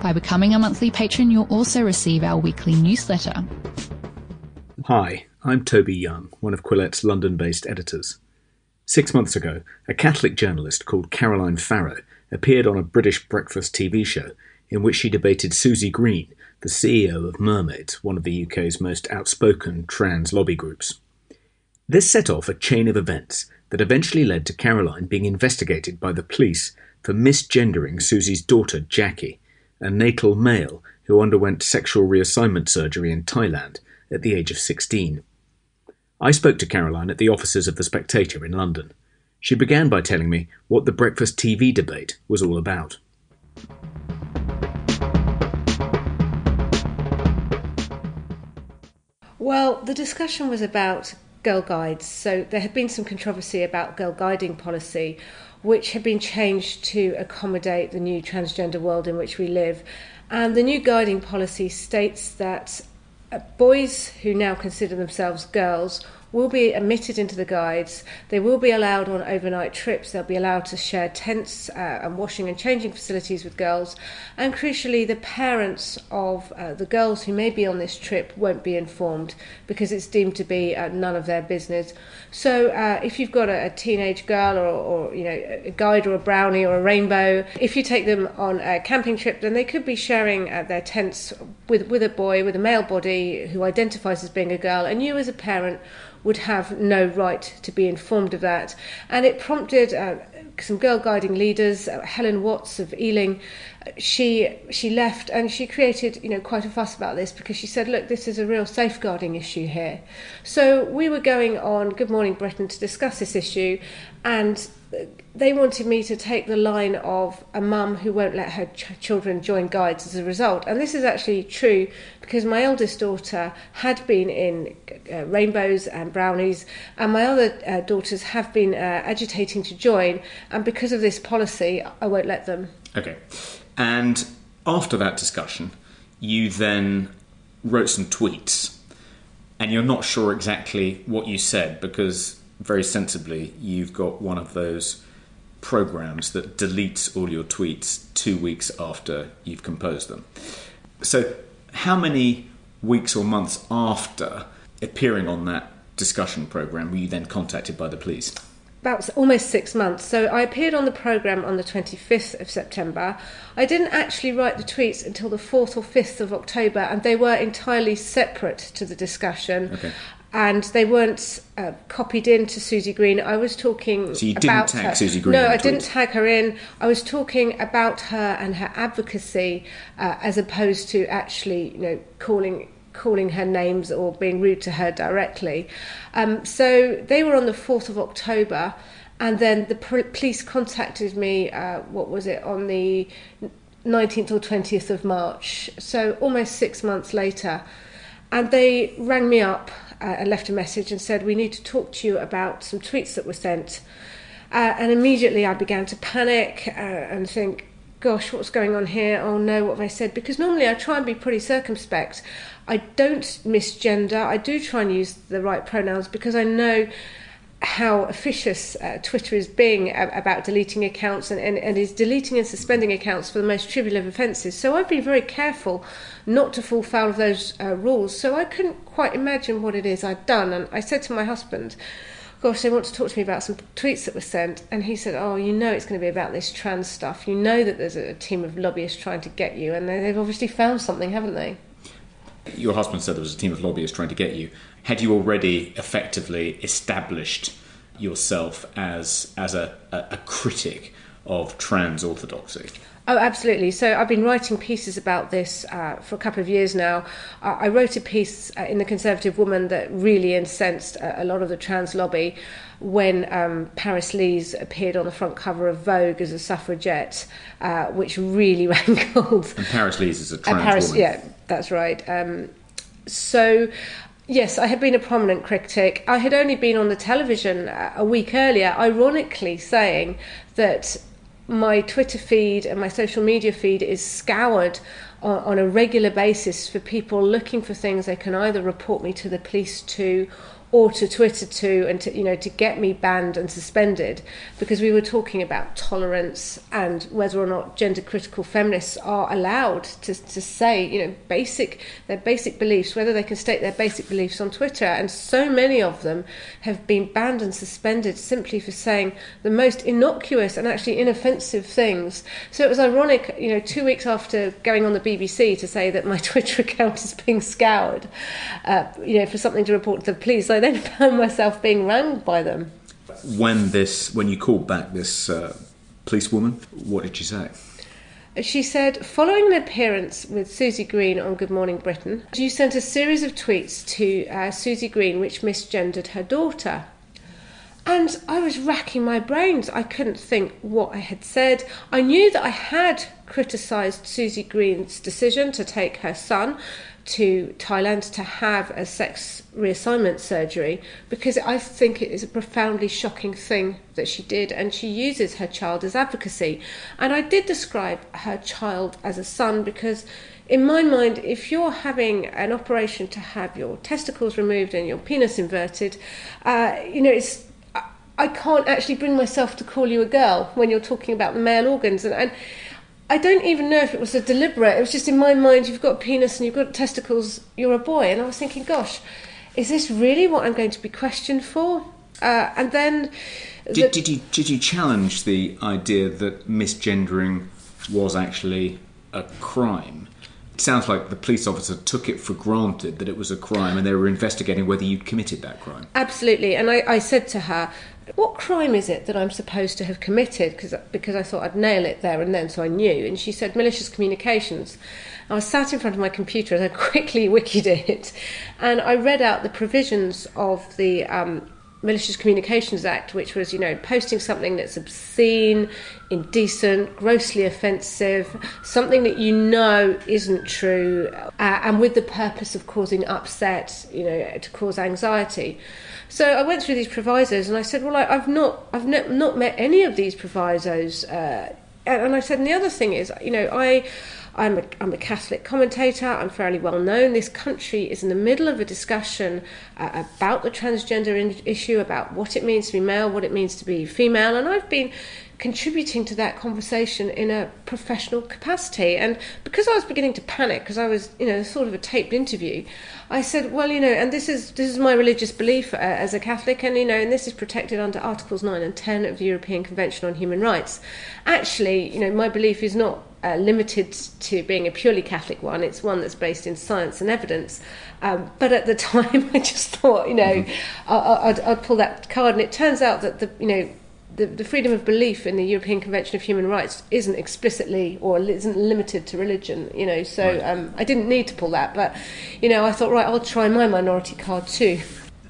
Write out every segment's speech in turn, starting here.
By becoming a monthly patron, you'll also receive our weekly newsletter. Hi, I'm Toby Young, one of Quillette's London based editors. Six months ago, a Catholic journalist called Caroline Farrow appeared on a British breakfast TV show in which she debated Susie Green, the CEO of Mermaids, one of the UK's most outspoken trans lobby groups. This set off a chain of events that eventually led to Caroline being investigated by the police for misgendering Susie's daughter, Jackie, a natal male who underwent sexual reassignment surgery in Thailand at the age of 16. I spoke to Caroline at the offices of The Spectator in London. She began by telling me what the breakfast TV debate was all about. Well, the discussion was about girl guides. So there had been some controversy about girl guiding policy, which had been changed to accommodate the new transgender world in which we live. And the new guiding policy states that uh, boys who now consider themselves girls will be admitted into the guides. They will be allowed on overnight trips. They'll be allowed to share tents uh, and washing and changing facilities with girls. And crucially, the parents of uh, the girls who may be on this trip won't be informed because it's deemed to be uh, none of their business. So, uh, if you've got a, a teenage girl or, or, you know a guide or a brownie or a rainbow, if you take them on a camping trip, then they could be sharing uh, their tents with with a boy with a male body who identifies as being a girl, and you as a parent would have no right to be informed of that. And it prompted uh, some girl guiding leaders, uh, Helen Watts of Ealing, she she left and she created you know quite a fuss about this because she said look this is a real safeguarding issue here so we were going on good morning britain to discuss this issue and they wanted me to take the line of a mum who won't let her ch- children join guides as a result. And this is actually true because my eldest daughter had been in uh, rainbows and brownies, and my other uh, daughters have been uh, agitating to join. And because of this policy, I won't let them. Okay. And after that discussion, you then wrote some tweets, and you're not sure exactly what you said because very sensibly you've got one of those programs that deletes all your tweets two weeks after you've composed them. So, how many weeks or months after appearing on that discussion program were you then contacted by the police? about almost six months. So I appeared on the programme on the 25th of September. I didn't actually write the tweets until the 4th or 5th of October, and they were entirely separate to the discussion. Okay. And they weren't uh, copied into Susie Green. I was talking So you didn't about tag her. Susie Green No, I didn't tweet? tag her in. I was talking about her and her advocacy, uh, as opposed to actually, you know, calling calling her names or being rude to her directly. Um, so they were on the 4th of October, and then the pr- police contacted me, uh, what was it, on the 19th or 20th of March, so almost six months later. And they rang me up uh, and left a message and said, We need to talk to you about some tweets that were sent. Uh, and immediately I began to panic uh, and think, gosh, what's going on here? Oh no, what have I said? Because normally I try and be pretty circumspect. I don't misgender. I do try and use the right pronouns because I know how officious uh, Twitter is being about deleting accounts and, and, and is deleting and suspending accounts for the most trivial of offences. So I've been very careful not to fall foul of those uh, rules. So I couldn't quite imagine what it is I'd done. And I said to my husband, gosh, they want to talk to me about some tweets that were sent. And he said, oh, you know it's going to be about this trans stuff. You know that there's a team of lobbyists trying to get you. And they- they've obviously found something, haven't they? Your husband said there was a team of lobbyists trying to get you. Had you already effectively established yourself as as a, a, a critic of trans orthodoxy? Oh, absolutely. So I've been writing pieces about this uh, for a couple of years now. Uh, I wrote a piece uh, in the Conservative Woman that really incensed a, a lot of the trans lobby when um, Paris Lees appeared on the front cover of Vogue as a suffragette, uh, which really rankled. And Paris Lees is a trans Paris, woman. yeah, that's right. Um, so Yes, I had been a prominent critic. I had only been on the television a week earlier, ironically saying that my Twitter feed and my social media feed is scoured on, on, a regular basis for people looking for things they can either report me to the police to or to Twitter to and to you know to get me banned and suspended because we were talking about tolerance and whether or not gender critical feminists are allowed to, to say you know basic their basic beliefs whether they can state their basic beliefs on Twitter. And so many of them have been banned and suspended simply for saying the most innocuous and actually inoffensive things. So it was ironic you know two weeks after going on the BBC to say that my Twitter account is being scoured uh, you know for something to report to the police I then found myself being rang by them. When this, when you called back this uh, policewoman, what did she say? She said, following an appearance with Susie Green on Good Morning Britain, you sent a series of tweets to uh, Susie Green which misgendered her daughter. And I was racking my brains. I couldn't think what I had said. I knew that I had criticised Susie Green's decision to take her son to Thailand to have a sex reassignment surgery because I think it is a profoundly shocking thing that she did, and she uses her child as advocacy. And I did describe her child as a son because, in my mind, if you're having an operation to have your testicles removed and your penis inverted, uh, you know, it's I can't actually bring myself to call you a girl when you're talking about the male organs, and, and I don't even know if it was a deliberate. It was just in my mind, you've got a penis and you've got testicles, you're a boy. And I was thinking, gosh, is this really what I'm going to be questioned for? Uh, and then. Did, did, you, did you challenge the idea that misgendering was actually a crime? Sounds like the police officer took it for granted that it was a crime and they were investigating whether you'd committed that crime. Absolutely. And I, I said to her, what crime is it that I'm supposed to have committed? Because because I thought I'd nail it there and then, so I knew. And she said malicious communications. I was sat in front of my computer and I quickly wikied it, and I read out the provisions of the um, Malicious Communications Act, which was, you know, posting something that's obscene, indecent, grossly offensive, something that you know isn't true, uh, and with the purpose of causing upset, you know, to cause anxiety. So I went through these provisos, and I said, well, I, have not, I've ne- not met any of these provisos, uh, and, and I said, and the other thing is, you know, I. I'm a, I'm a Catholic commentator. I'm fairly well known. This country is in the middle of a discussion uh, about the transgender in- issue, about what it means to be male, what it means to be female, and I've been contributing to that conversation in a professional capacity. And because I was beginning to panic, because I was, you know, sort of a taped interview, I said, well, you know, and this is this is my religious belief uh, as a Catholic, and you know, and this is protected under Articles nine and ten of the European Convention on Human Rights. Actually, you know, my belief is not uh, limited to being a purely Catholic one. It's one that's based in science and evidence. Um, but at the time, I just thought, you know, mm-hmm. I, would I'd pull that card, and it turns out that the, you know, the, the freedom of belief in the European Convention of Human Rights isn't explicitly or isn't limited to religion, you know. So right. um, I didn't need to pull that, but you know, I thought, right, I'll try my minority card too.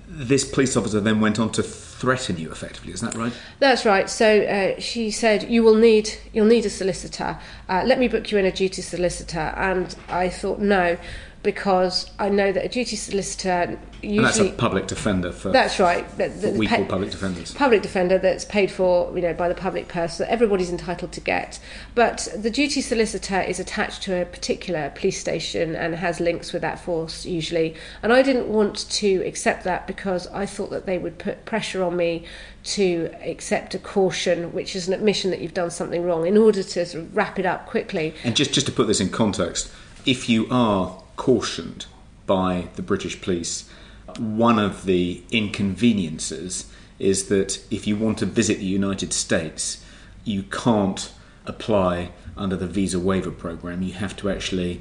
This police officer then went on to threaten you effectively, is that right? That's right. So uh, she said, "You will need you'll need a solicitor. Uh, let me book you in a duty solicitor." And I thought, no because I know that a duty solicitor usually. And that's a public defender for. That's right. The, the, we call public defenders. Public defender that's paid for, you know, by the public purse that everybody's entitled to get. But the duty solicitor is attached to a particular police station and has links with that force usually. And I didn't want to accept that because I thought that they would put pressure on me to accept a caution, which is an admission that you've done something wrong, in order to sort of wrap it up quickly. And just just to put this in context, if you are cautioned by the British police. One of the inconveniences is that if you want to visit the United States, you can't apply under the visa waiver program. You have to actually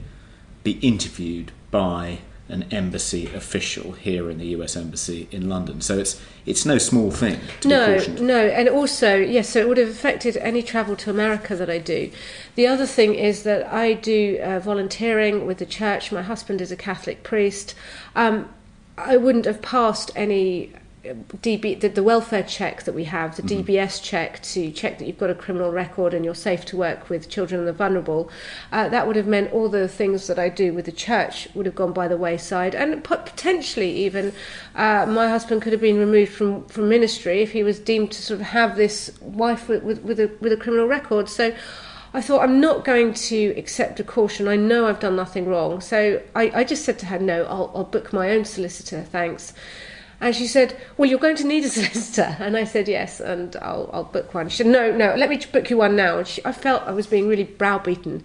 be interviewed by an embassy official here in the US Embassy in London. So it's it's no small thing. no, no, and also yes, so it would have affected any travel to America that I do. The other thing is that I do uh, volunteering with the church. My husband is a Catholic priest. Um, I wouldn't have passed any DB, the, the, welfare check that we have, the mm-hmm. DBS check to check that you've got a criminal record and you're safe to work with children and the vulnerable, uh, that would have meant all the things that I do with the church would have gone by the wayside. And potentially, even uh, my husband could have been removed from, from ministry if he was deemed to sort of have this wife with, with, with, a, with a criminal record. So I thought, I'm not going to accept a caution. I know I've done nothing wrong. So I, I just said to her, no, I'll, I'll book my own solicitor, thanks. And she said, Well, you're going to need a solicitor. And I said, Yes, and I'll, I'll book one. She said, No, no, let me book you one now. And she, I felt I was being really browbeaten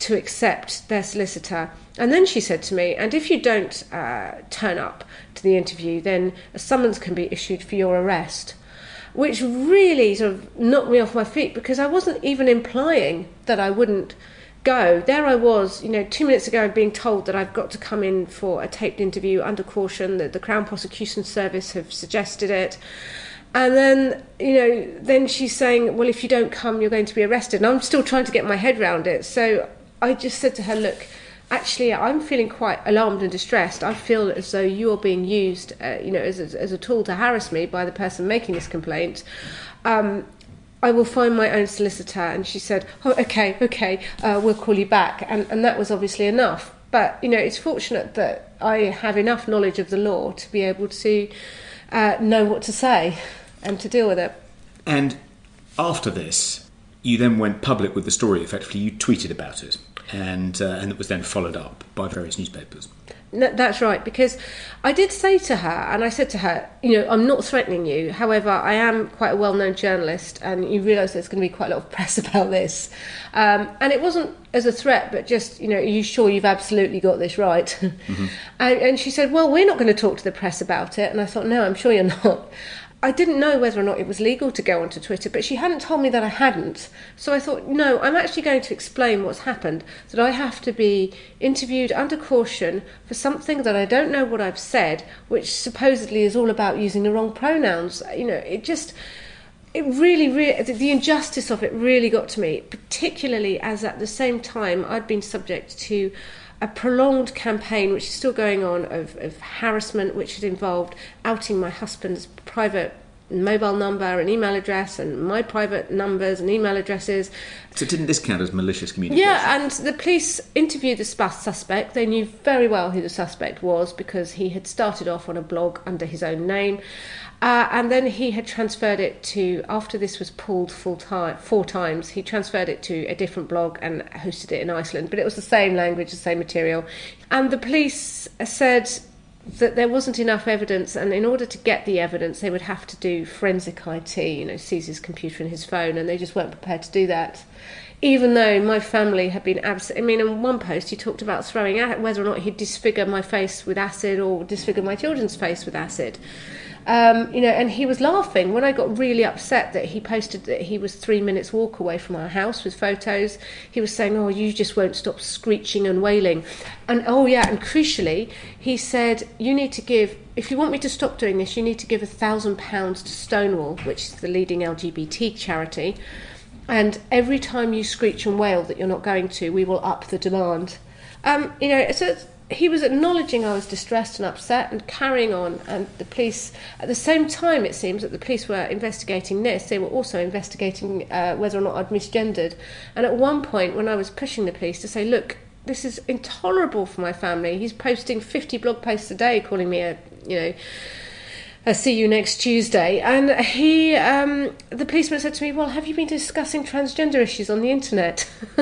to accept their solicitor. And then she said to me, And if you don't uh, turn up to the interview, then a summons can be issued for your arrest. Which really sort of knocked me off my feet because I wasn't even implying that I wouldn't go. There I was, you know, two minutes ago being told that I've got to come in for a taped interview under caution, that the Crown Prosecution Service have suggested it. And then, you know, then she's saying, well, if you don't come, you're going to be arrested. And I'm still trying to get my head around it. So I just said to her, look, actually, I'm feeling quite alarmed and distressed. I feel as though you're being used, uh, you know, as a, as a tool to harass me by the person making this complaint. Um, I will find my own solicitor. And she said, Oh, okay, okay, uh, we'll call you back. And, and that was obviously enough. But, you know, it's fortunate that I have enough knowledge of the law to be able to uh, know what to say and to deal with it. And after this, you then went public with the story, effectively. You tweeted about it, and, uh, and it was then followed up by various newspapers. No, that's right, because I did say to her, and I said to her, you know, I'm not threatening you. However, I am quite a well known journalist, and you realise there's going to be quite a lot of press about this. Um, and it wasn't as a threat, but just, you know, are you sure you've absolutely got this right? Mm-hmm. and, and she said, well, we're not going to talk to the press about it. And I thought, no, I'm sure you're not. I didn't know whether or not it was legal to go onto Twitter, but she hadn't told me that I hadn't. So I thought, no, I'm actually going to explain what's happened. That I have to be interviewed under caution for something that I don't know what I've said, which supposedly is all about using the wrong pronouns. You know, it just. It really, really, the injustice of it really got to me, particularly as at the same time I'd been subject to a prolonged campaign, which is still going on, of, of harassment, which had involved outing my husband's private mobile number and email address and my private numbers and email addresses. So didn't this count as malicious communication? Yeah, and the police interviewed the suspect. They knew very well who the suspect was because he had started off on a blog under his own name. Uh, and then he had transferred it to, after this was pulled full time, four times, he transferred it to a different blog and hosted it in Iceland. But it was the same language, the same material. And the police said that there wasn't enough evidence, and in order to get the evidence, they would have to do forensic IT, you know, seize his computer and his phone, and they just weren't prepared to do that. Even though my family had been absent, I mean, in one post he talked about throwing out whether or not he'd disfigure my face with acid or disfigure my children's face with acid. Um, you know, and he was laughing when I got really upset that he posted that he was three minutes walk away from our house with photos. He was saying, "Oh, you just won't stop screeching and wailing," and oh yeah, and crucially, he said, "You need to give if you want me to stop doing this, you need to give a thousand pounds to Stonewall, which is the leading LGBT charity." And every time you screech and wail that you're not going to, we will up the demand. Um, you know, so he was acknowledging I was distressed and upset and carrying on. And the police, at the same time, it seems that the police were investigating this, they were also investigating uh, whether or not I'd misgendered. And at one point, when I was pushing the police to say, look, this is intolerable for my family, he's posting 50 blog posts a day calling me a, you know, uh, see you next Tuesday. And he, um, the policeman said to me, Well, have you been discussing transgender issues on the internet?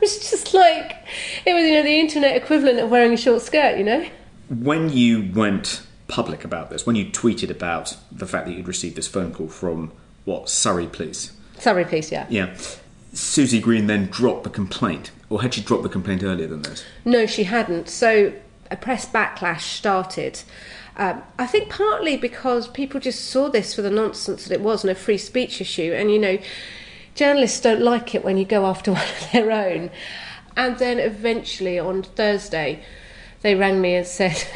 it's just like, it was, you know, the internet equivalent of wearing a short skirt, you know? When you went public about this, when you tweeted about the fact that you'd received this phone call from, what, Surrey Police? Surrey Police, yeah. Yeah. Susie Green then dropped the complaint, or had she dropped the complaint earlier than this? No, she hadn't. So a press backlash started. Um, I think partly because people just saw this for the nonsense that it wasn't a free speech issue, and you know, journalists don't like it when you go after one of their own. And then eventually on Thursday, they rang me and said,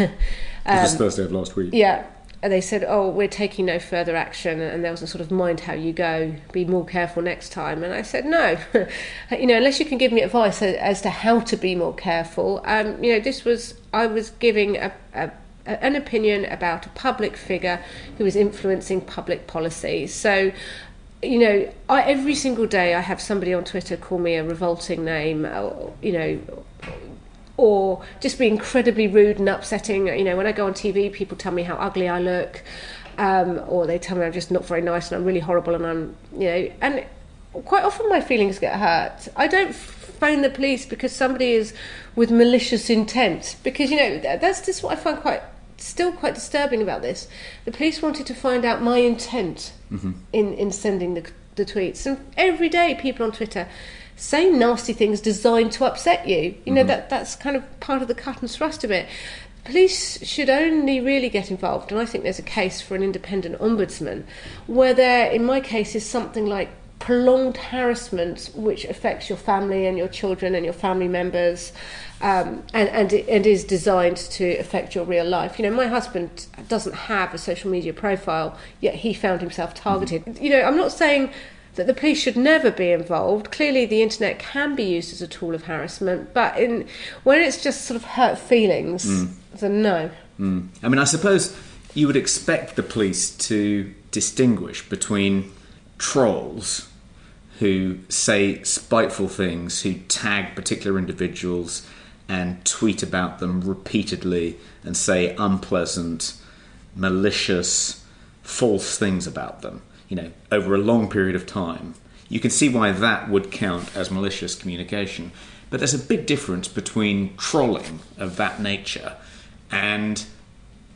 um, "This is Thursday of last week." Yeah, and they said, "Oh, we're taking no further action," and there was a sort of "mind how you go, be more careful next time." And I said, "No, you know, unless you can give me advice as, to how to be more careful." Um, you know, this was I was giving a, a a, an opinion about a public figure who is influencing public policy. So, you know, I, every single day I have somebody on Twitter call me a revolting name, or, you know, or just be incredibly rude and upsetting. You know, when I go on TV, people tell me how ugly I look, um, or they tell me I'm just not very nice and I'm really horrible and I'm, you know, and quite often my feelings get hurt. I don't phone the police because somebody is with malicious intent. Because you know that's just what I find quite still quite disturbing about this. The police wanted to find out my intent mm-hmm. in in sending the the tweets, and every day people on Twitter say nasty things designed to upset you. You know mm-hmm. that that's kind of part of the cut and thrust of it. Police should only really get involved, and I think there's a case for an independent ombudsman, where there, in my case, is something like prolonged harassment which affects your family and your children and your family members um, and, and, and is designed to affect your real life. You know, my husband doesn't have a social media profile, yet he found himself targeted. You know, I'm not saying that the police should never be involved. Clearly, the internet can be used as a tool of harassment, but in when it's just sort of hurt feelings, mm. then no. Mm. I mean, I suppose you would expect the police to distinguish between trolls who say spiteful things, who tag particular individuals and tweet about them repeatedly and say unpleasant, malicious, false things about them, you know, over a long period of time. You can see why that would count as malicious communication. But there's a big difference between trolling of that nature and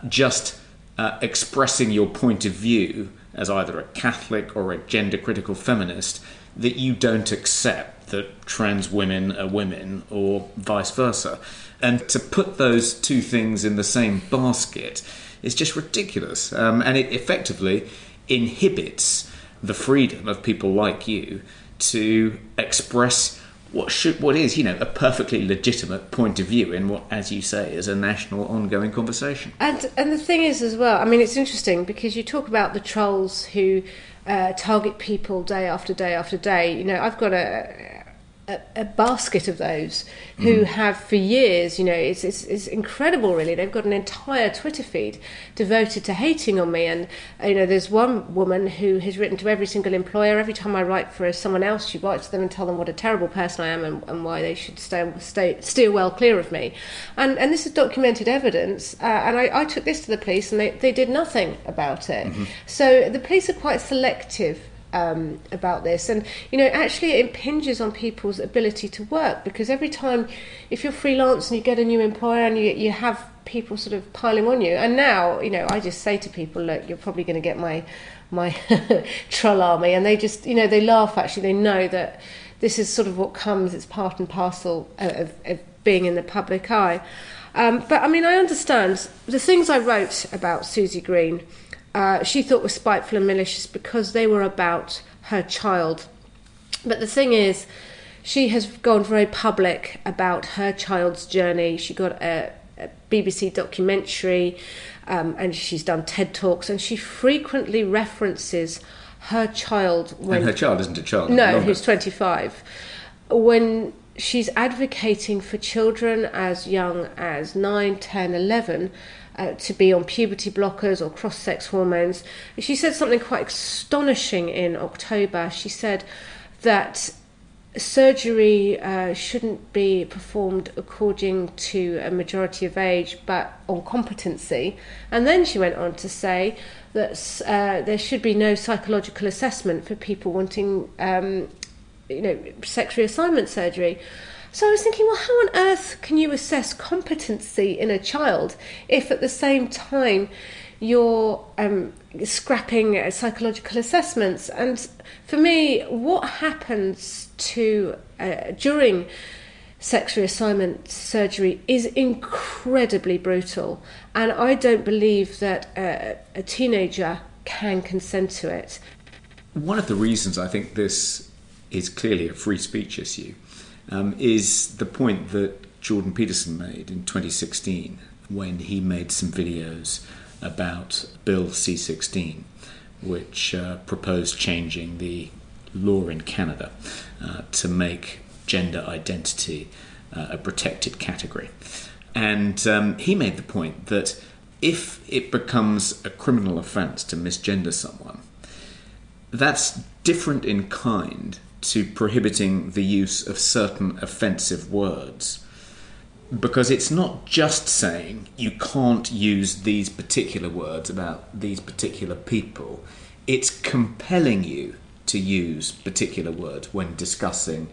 just uh, expressing your point of view as either a Catholic or a gender critical feminist that you don't accept that trans women are women or vice versa. And to put those two things in the same basket is just ridiculous. Um, and it effectively inhibits the freedom of people like you to express what should what is you know a perfectly legitimate point of view in what as you say is a national ongoing conversation and and the thing is as well i mean it's interesting because you talk about the trolls who uh, target people day after day after day. You know, I've got a a, a, basket of those who mm. have for years, you know, it's, it's, it's, incredible really. They've got an entire Twitter feed devoted to hating on me. And, you know, there's one woman who has written to every single employer. Every time I write for someone else, she writes to them and tell them what a terrible person I am and, and why they should stay, stay, steer well clear of me. And, and this is documented evidence. Uh, and I, I, took this to the police and they, they did nothing about it. Mm-hmm. So the police are quite selective um, about this. And, you know, actually it impinges on people's ability to work because every time, if you're freelance and you get a new employer and you, you have people sort of piling on you, and now, you know, I just say to people, look, you're probably going to get my, my troll army. And they just, you know, they laugh actually. They know that this is sort of what comes, it's part and parcel of, of being in the public eye. Um, but I mean, I understand the things I wrote about Susie Green uh, she thought were spiteful and malicious because they were about her child. But the thing is, she has gone very public about her child's journey. She got a, a BBC documentary um, and she's done TED Talks, and she frequently references her child. When, and her child isn't a child. No, who's 25. When she's advocating for children as young as 9, 10, 11 uh, to be on puberty blockers or cross sex hormones. She said something quite astonishing in October. She said that surgery uh, shouldn't be performed according to a majority of age but on competency. And then she went on to say that uh, there should be no psychological assessment for people wanting, um, you know, sex reassignment surgery. So I was thinking, well, how on earth can you assess competency in a child if at the same time you're um, scrapping psychological assessments? And for me, what happens to uh, during sex reassignment surgery is incredibly brutal, and I don't believe that uh, a teenager can consent to it. One of the reasons I think this is clearly a free speech issue um, is the point that Jordan Peterson made in 2016 when he made some videos about Bill C 16, which uh, proposed changing the law in Canada uh, to make gender identity uh, a protected category. And um, he made the point that if it becomes a criminal offence to misgender someone, that's different in kind to prohibiting the use of certain offensive words. Because it's not just saying you can't use these particular words about these particular people, it's compelling you to use particular words when discussing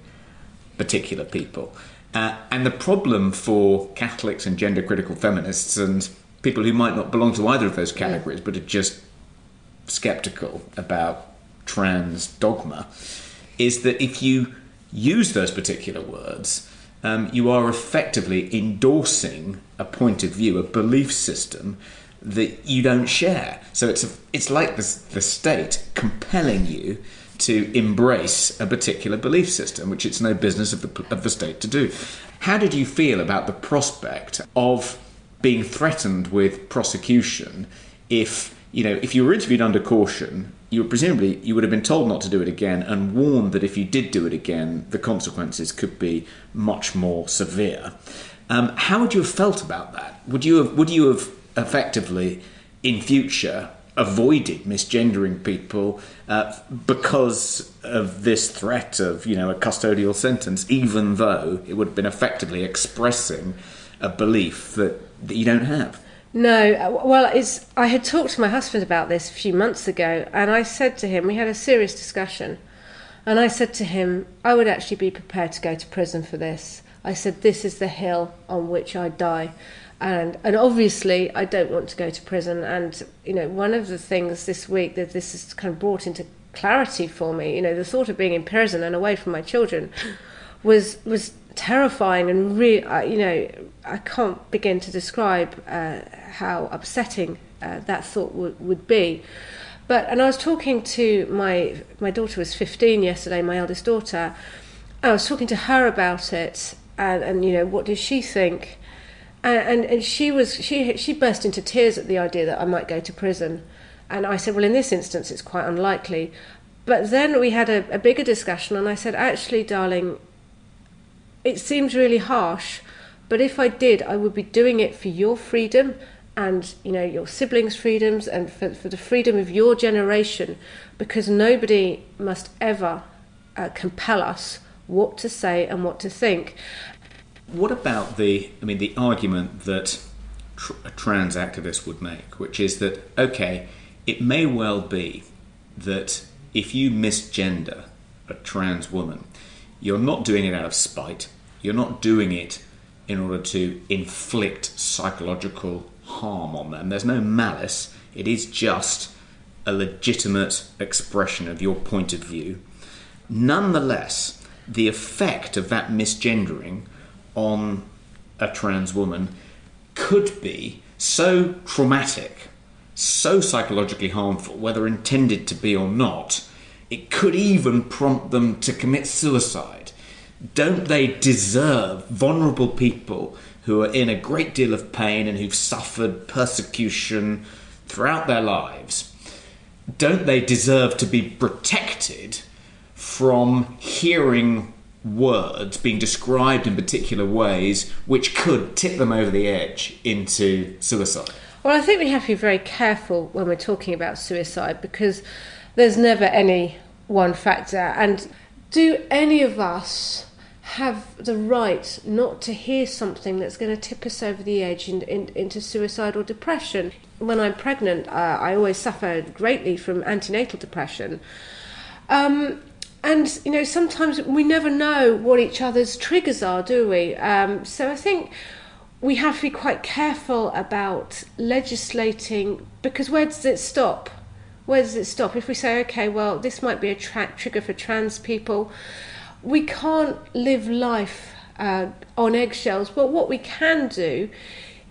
particular people. Uh, and the problem for Catholics and gender critical feminists and people who might not belong to either of those categories but are just skeptical about trans dogma is that if you use those particular words, um, you are effectively endorsing a point of view, a belief system that you don't share. So it's a, it's like the, the state compelling you to embrace a particular belief system, which it's no business of the, of the state to do. How did you feel about the prospect of being threatened with prosecution if you know if you were interviewed under caution you presumably you would have been told not to do it again and warned that if you did do it again, the consequences could be much more severe. Um, how would you have felt about that? Would you have would you have effectively in future avoided misgendering people uh, because of this threat of you know a custodial sentence, even though it would have been effectively expressing a belief that, that you don't have? No, uh, well, it's, I had talked to my husband about this a few months ago, and I said to him, we had a serious discussion, and I said to him, I would actually be prepared to go to prison for this. I said, this is the hill on which I die. And, and obviously, I don't want to go to prison. And, you know, one of the things this week that this has kind of brought into clarity for me, you know, the thought of being in prison and away from my children was, was terrifying and really, uh, you know, I can't begin to describe uh, how upsetting uh, that thought would, would be. But and I was talking to my my daughter was 15 yesterday, my eldest daughter. I was talking to her about it, and, and you know what does she think? And, and and she was she she burst into tears at the idea that I might go to prison, and I said, well, in this instance, it's quite unlikely. But then we had a, a bigger discussion, and I said, actually, darling, it seems really harsh, but if I did, I would be doing it for your freedom and you know your siblings' freedoms and for, for the freedom of your generation, because nobody must ever uh, compel us what to say and what to think. What about the? I mean, the argument that tr- a trans activist would make, which is that okay, it may well be that if you misgender a trans woman, you're not doing it out of spite. You're not doing it in order to inflict psychological harm on them. There's no malice. It is just a legitimate expression of your point of view. Nonetheless, the effect of that misgendering on a trans woman could be so traumatic, so psychologically harmful, whether intended to be or not, it could even prompt them to commit suicide. Don't they deserve vulnerable people who are in a great deal of pain and who've suffered persecution throughout their lives? Don't they deserve to be protected from hearing words being described in particular ways which could tip them over the edge into suicide? Well, I think we have to be very careful when we're talking about suicide because there's never any one factor. And do any of us have the right not to hear something that's going to tip us over the edge in, in, into suicide or depression? When I'm pregnant, uh, I always suffered greatly from antenatal depression. Um, and you know sometimes we never know what each other's triggers are do we um, so i think we have to be quite careful about legislating because where does it stop where does it stop? If we say, okay, well, this might be a tra- trigger for trans people, we can't live life uh, on eggshells. But what we can do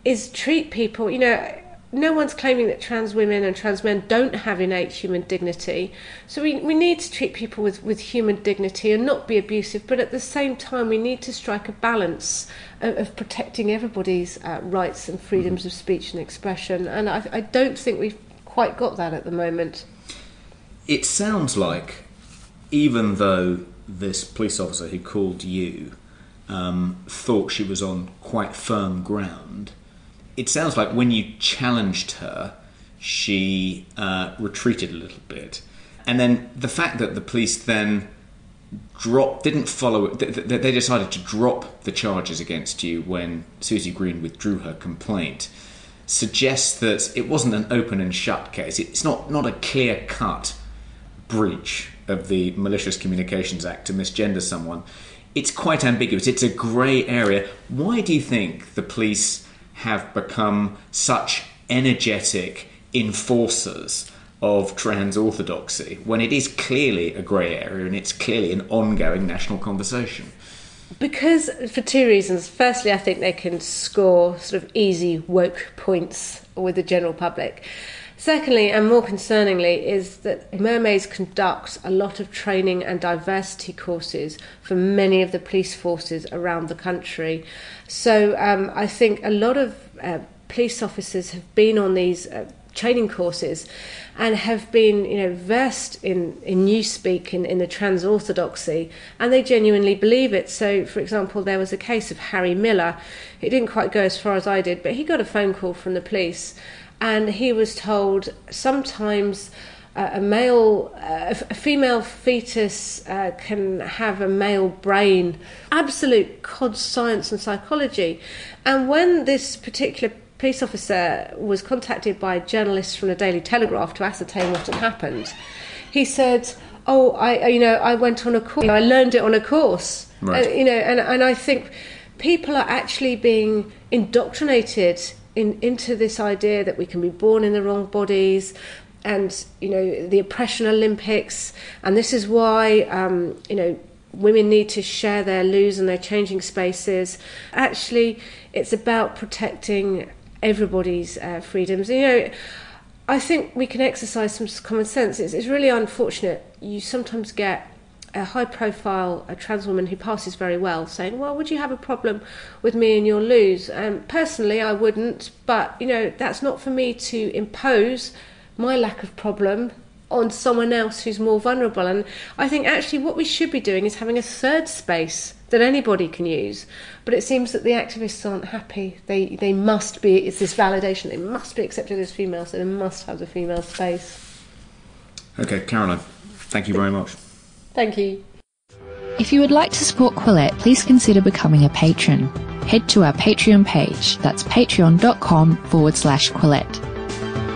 is treat people, you know, no one's claiming that trans women and trans men don't have innate human dignity. So we, we need to treat people with, with human dignity and not be abusive, but at the same time, we need to strike a balance of, of protecting everybody's uh, rights and freedoms mm-hmm. of speech and expression. And I, I don't think we've quite got that at the moment. It sounds like, even though this police officer who called you um, thought she was on quite firm ground, it sounds like when you challenged her, she uh, retreated a little bit. And then the fact that the police then dropped, didn't follow it, they decided to drop the charges against you when Susie Green withdrew her complaint, suggests that it wasn't an open and shut case. It's not, not a clear cut breach of the Malicious Communications Act to misgender someone. It's quite ambiguous. It's a grey area. Why do you think the police have become such energetic enforcers of trans orthodoxy when it is clearly a grey area and it's clearly an ongoing national conversation? Because, for two reasons. Firstly, I think they can score sort of easy woke points with the general public. Secondly, and more concerningly, is that Mermaids conduct a lot of training and diversity courses for many of the police forces around the country. So um, I think a lot of uh, police officers have been on these uh, training courses and have been you know versed in in new speak in, in the trans orthodoxy and they genuinely believe it so for example there was a case of Harry Miller it didn't quite go as far as I did but he got a phone call from the police and he was told sometimes uh, a male, uh, a female fetus uh, can have a male brain. Absolute cod science and psychology. And when this particular police officer was contacted by journalists from the Daily Telegraph to ascertain what had happened, he said, "Oh, I, you know, I went on a course. I learned it on a course. Right. Uh, you know, and and I think people are actually being indoctrinated in, into this idea that we can be born in the wrong bodies and you know the oppression olympics and this is why um, you know women need to share their loos and their changing spaces actually it's about protecting everybody's uh, freedoms. You know i think we can exercise some common sense. It's, it's really unfortunate. You sometimes get a high profile a trans woman who passes very well saying well would you have a problem with me and your loos um, personally i wouldn't but you know that's not for me to impose my lack of problem on someone else who's more vulnerable. And i think actually what we should be doing is having a third space that anybody can use. But it seems that the activists aren't happy. They they must be it's this validation. They must be accepted as females so they must have the female space. Okay caroline thank you very much. Thank you. If you would like to support Quillette, please consider becoming a patron. Head to our Patreon page, that's patreon.com forward slash Quillette.